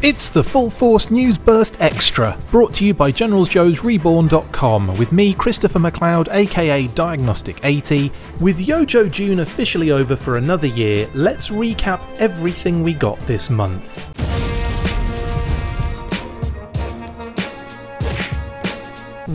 It's the Full Force News Burst Extra, brought to you by GeneralsJoesReborn.com, with me, Christopher McLeod, aka Diagnostik80. With YoJoe June officially over for another year, let's recap everything we got this month.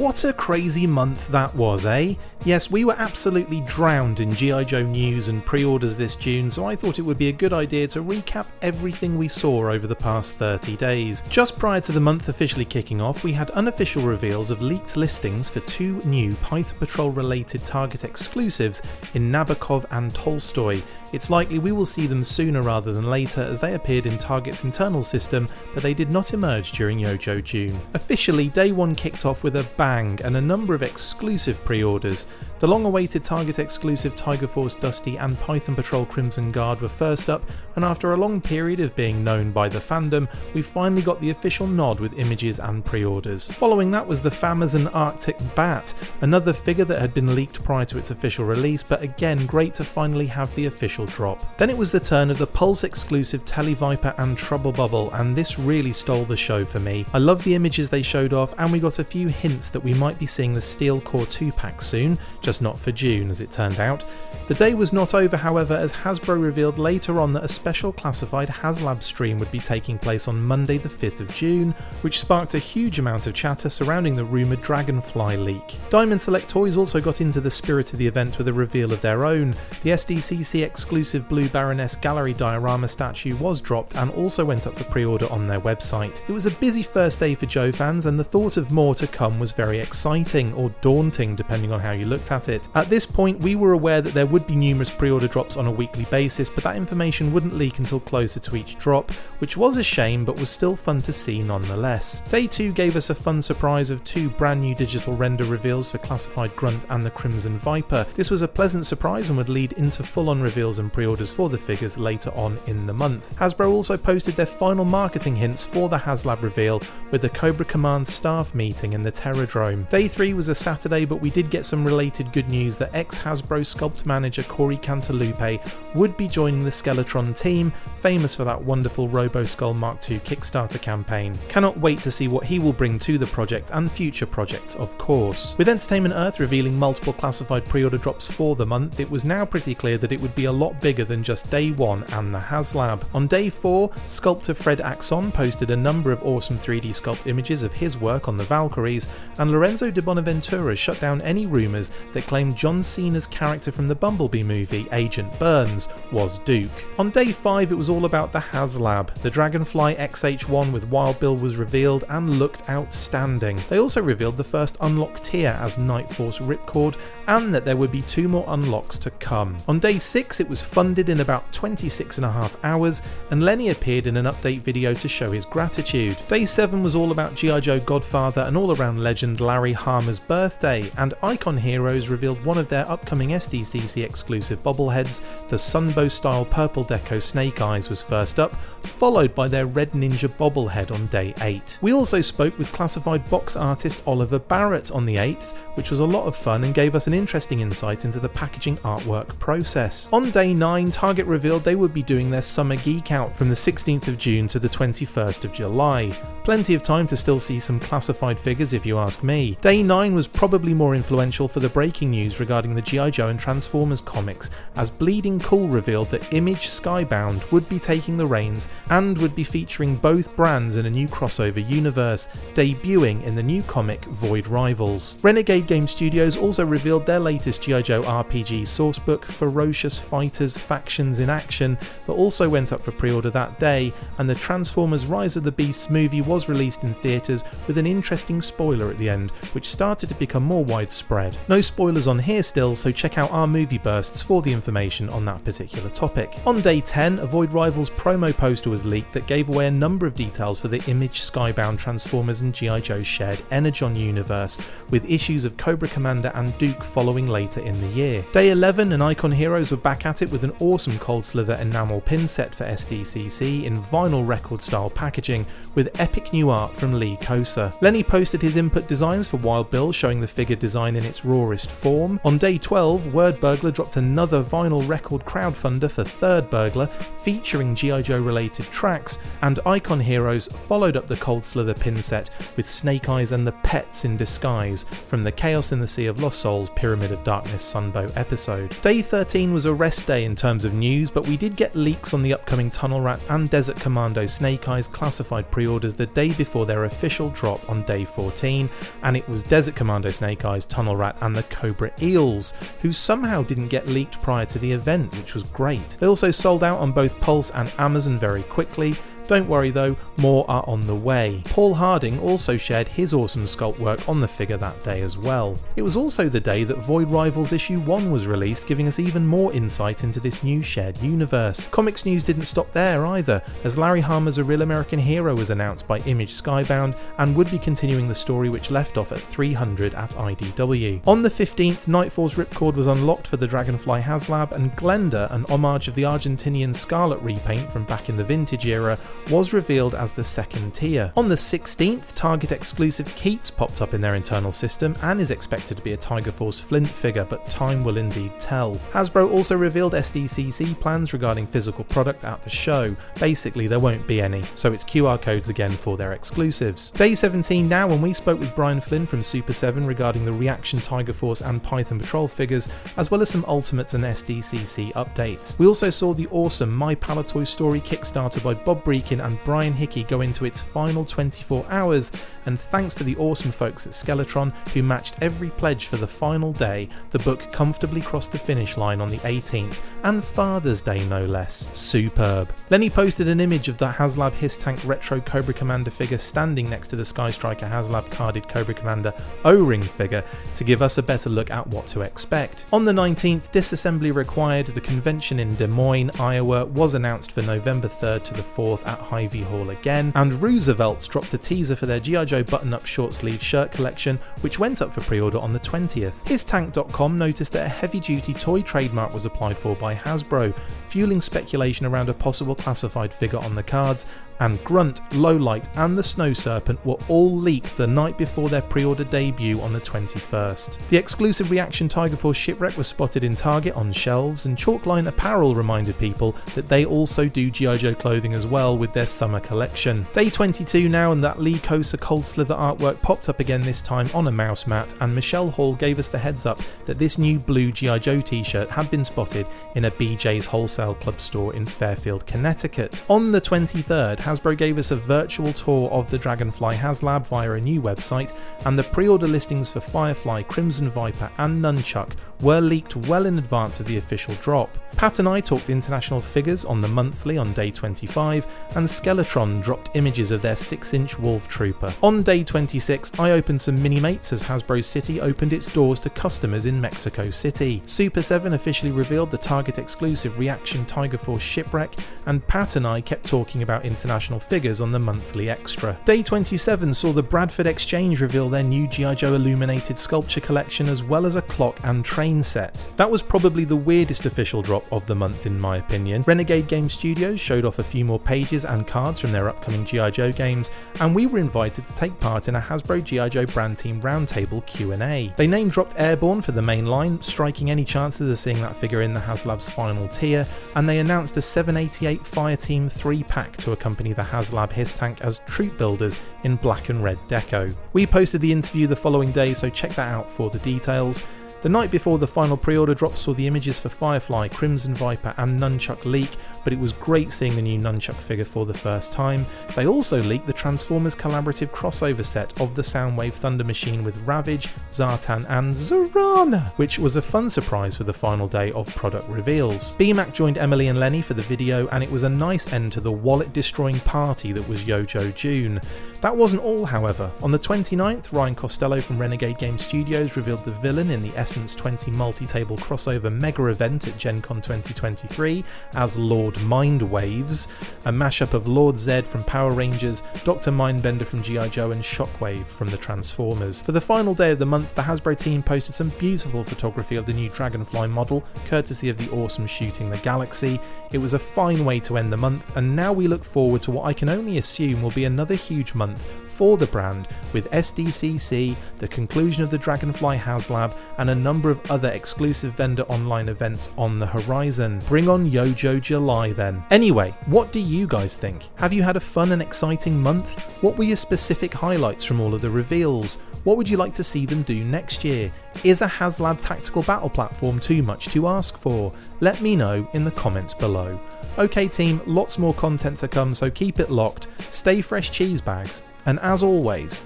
What a crazy month that was, eh? Yes, we were absolutely drowned in G.I. Joe news and pre orders this June, so I thought it would be a good idea to recap everything we saw over the past 30 days. Just prior to the month officially kicking off, we had unofficial reveals of leaked listings for two new Python Patrol related Target exclusives in Nabokov and Tolstoy. It's likely we will see them sooner rather than later as they appeared in Target's internal system, but they did not emerge during YoJoe June. Officially, day one kicked off with a bang and a number of exclusive pre orders. The long awaited Target exclusive Tiger Force Dusty and Python Patrol Crimson Guard were first up, and after a long period of being known by the fandom, we finally got the official nod with images and pre orders. Following that was the Famazon Arctic Bat, another figure that had been leaked prior to its official release, but again, great to finally have the official drop. Then it was the turn of the Pulse exclusive Televiper and Trouble Bubble, and this really stole the show for me. I love the images they showed off, and we got a few hints that we might be seeing the Steel Core 2 pack soon, just not for June as it turned out. The day was not over, however, as Hasbro revealed later on that a special classified HasLab stream would be taking place on Monday, the 5th of June, which sparked a huge amount of chatter surrounding the rumoured Dragonfly leak. Diamond Select Toys also got into the spirit of the event with a reveal of their own. The SDCC exclusive Blue Baroness Gallery diorama statue was dropped and also went up for pre order on their website. It was a busy first day for Joe fans, and the thought of more to come was very exciting or daunting, depending on how you looked at it. At this point, we were aware that there would be numerous pre order drops on a weekly basis, but that information wouldn't leak until closer to each drop, which was a shame but was still fun to see nonetheless. Day 2 gave us a fun surprise of two brand new digital render reveals for Classified Grunt and the Crimson Viper. This was a pleasant surprise and would lead into full on reveals pre orders for the figures later on in the month. Hasbro also posted their final marketing hints for the HasLab reveal with the Cobra Command staff meeting in the Terrordrome. Day 3 was a Saturday, but we did get some related good news that ex Hasbro sculpt manager Corey Cantalupe would be joining the Skeletron team, famous for that wonderful Robo Skull Mark II Kickstarter campaign. Cannot wait to see what he will bring to the project and future projects, of course. With Entertainment Earth revealing multiple classified pre order drops for the month, it was now pretty clear that it would be a lot bigger than just day 1 and the HasLab. On day 4, sculptor Fred Axon posted a number of awesome 3D sculpt images of his work on the Valkyries, and Lorenzo di Bonaventura shut down any rumours that claimed John Cena's character from the Bumblebee movie, Agent Burns, was Duke. On day 5, it was all about the HasLab. The Dragonfly XH1 with Wild Bill was revealed and looked outstanding. They also revealed the first unlock tier as Night Force Ripcord, and that there would be two more unlocks to come. On day 6, it was funded in about 26 and a half hours, and Lenny appeared in an update video to show his gratitude. Day 7 was all about G.I. Joe Godfather and all around legend Larry Hama's birthday, and Icon Heroes revealed one of their upcoming SDCC exclusive bobbleheads, the Sunbow style purple deco Snake Eyes was first up, followed by their Red Ninja bobblehead on day 8. We also spoke with classified box artist Oliver Barrett on the 8th, which was a lot of fun and gave us an interesting insight into the packaging artwork process. On day 9, Target revealed they would be doing their Summer Geek Out from the 16th of June to the 21st of July. Plenty of time to still see some classified figures if you ask me. Day 9 was probably more influential for the breaking news regarding the G.I. Joe and Transformers comics, as Bleeding Cool revealed that Image Skybound would be taking the reins and would be featuring both brands in a new crossover universe, debuting in the new comic Void Rivals. Renegade Game Studios also revealed their latest G.I. Joe RPG sourcebook, Ferocious Fighters Factions in Action, that also went up for pre order that day, and the Transformers Rise of the Beasts movie was released in theatres with an interesting spoiler at the end, which started to become more widespread. No spoilers on here still, so check out our movie bursts for the information on that particular topic. On day 10, a Void Rivals promo poster was leaked that gave away a number of details for the Image Skybound Transformers and G.I. Joe shared Energon universe, with issues of Cobra Commander and Duke following later in the year. Day 11 and Icon Heroes were back at it with an awesome Cold Slither enamel pin set for SDCC in vinyl record style packaging with epic new art from Lee Kohse. Lenny posted his input designs for Wild Bill showing the figure design in its rawest form. On day 12, Word Burglar dropped another vinyl record crowdfunder for Third Burglar, featuring G.I. Joe related tracks, and Icon Heroes followed up the Cold Slither pin set with Snake Eyes and the Pets in Disguise from the Chaos in the Sea of Lost Souls Pyramid of Darkness Sunbow episode. Day 13 was a rest day in terms of news, but we did get leaks on the upcoming Tunnel Rat and Desert Commando Snake Eyes classified pre orders the day before their official drop on day 14, and it was Desert Commando Snake Eyes, Tunnel Rat, and the Cobra Eels, who somehow didn't get leaked prior to the event, which was great. They also sold out on both Pulse and Amazon very quickly, don't worry though, more are on the way. Paul Harding also shared his awesome sculpt work on the figure that day as well. It was also the day that Void Rivals issue 1 was released, giving us even more insight into this new shared universe. Comics news didn't stop there either, as Larry Hama's A Real American Hero was announced by Image Skybound and would be continuing the story which left off at 300 at IDW. On the 15th, Night Force Ripcord was unlocked for the Dragonfly HasLab, and Glenda, an homage of the Argentinian Scarlett repaint from back in the vintage era, was revealed as the second tier. On the 16th, Target exclusive Keats popped up in their internal system and is expected to be a Tiger Force Flint figure, but time will indeed tell. Hasbro also revealed SDCC plans regarding physical product at the show. Basically, there won't be any, so it's QR codes again for their exclusives. Day 17 now, when we spoke with Brian Flynn from Super 7 regarding the Reaction Tiger Force and Python Patrol figures, as well as some Ultimates and SDCC updates. We also saw the awesome My Palitoy Story Kickstarter by Bob And Brian Hickey go into its final 24 hours, and thanks to the awesome folks at Skeletron who matched every pledge for the final day, the book comfortably crossed the finish line on the 18th, and Father's Day no less. Superb. Lenny posted an image of the HasLab Hiss Tank Retro Cobra Commander figure standing next to the Sky Striker HasLab carded Cobra Commander O-ring figure to give us a better look at what to expect. On the 19th, disassembly required, the convention in Des Moines, Iowa was announced for November 3rd to the 4th at Hy-Vee Hall again, and Roosevelt's dropped a teaser for their G.I. Joe button up short sleeve shirt collection, which went up for pre order on the 20th. HissTank.com noticed that a heavy duty toy trademark was applied for by Hasbro, fueling speculation around a possible classified figure on the cards, and Grunt, Lowlight, and the Snow Serpent were all leaked the night before their pre order debut on the 21st. The exclusive reaction Tiger Force shipwreck was spotted in Target on shelves, and Chalkline Apparel reminded people that they also do G.I. Joe clothing as well with their summer collection. Day 22 now, and that Lee Kohse Cold Slither artwork popped up again this time on a mouse mat, and Michelle Hall gave us the heads up that this new blue G.I. Joe t shirt had been spotted in a BJ's Wholesale Club store in Fairfield, Connecticut. On the 23rd, Hasbro gave us a virtual tour of the Dragonfly HasLab via a new website, and the pre order listings for Firefly, Crimson Viper, and Nunchuck were leaked well in advance of the official drop. Pat and I talked international figures on the monthly on day 25, and Skeletron dropped images of their 6 inch Wolf Trooper. On day 26, I opened some mini mates as Hasbro City opened its doors to customers in Mexico City. Super 7 officially revealed the Target exclusive Reaction Tiger Force shipwreck, and Pat and I kept talking about international figures on the monthly extra. Day 27 saw the Bradford Exchange reveal their new G.I. Joe illuminated sculpture collection as well as a clock and train set. That was probably the weirdest official drop of the month in my opinion. Renegade Game Studios showed off a few more pages and cards from their upcoming G.I. Joe games, and we were invited to take part in a Hasbro G.I. Joe brand team roundtable Q&A. They name dropped Airborne for the main line, striking any chances of seeing that figure in the HasLab's final tier, and they announced a 788 Fireteam 3 pack to accompany the HasLab Hiss Tank as troop builders in black and red deco. We posted the interview the following day, so check that out for the details. The night before the final pre order drop saw the images for Firefly, Crimson Viper, and Nunchuck leak, but it was great seeing the new Nunchuck figure for the first time. They also leaked the Transformers collaborative crossover set of the Soundwave Thunder Machine with Ravage, Zartan, and Zarana, which was a fun surprise for the final day of product reveals. BMAC joined Emily and Lenny for the video, and it was a nice end to the wallet destroying party that was YoJoe June. That wasn't all, however. On the 29th, Ryan Costello from Renegade Game Studios revealed the villain in the Essence 20 multi table crossover mega event at Gen Con 2023 as Lord Mindwaves, a mashup of Lord Zedd from Power Rangers, Dr. Mindbender from G.I. Joe, and Shockwave from the Transformers. For the final day of the month, the Hasbro team posted some beautiful photography of the new Dragonfly model, courtesy of the awesome Shooting the Galaxy. It was a fine way to end the month, and now we look forward to what I can only assume will be another huge month for the brand with SDCC, the conclusion of the Dragonfly HasLab, and a number of other exclusive vendor online events on the horizon. Bring on YoJoe July then. Anyway, what do you guys think? Have you had a fun and exciting month? What were your specific highlights from all of the reveals? What would you like to see them do next year? Is a HasLab tactical battle platform too much to ask for? Let me know in the comments below. Okay, team, lots more content to come, so keep it locked, stay fresh cheese bags, and as always,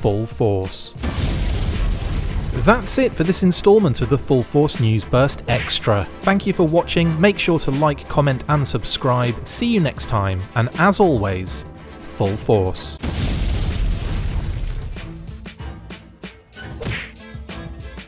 full force. That's it for this instalment of the Full Force News Burst Extra. Thank you for watching, make sure to like, comment, and subscribe. See you next time, and as always, full force.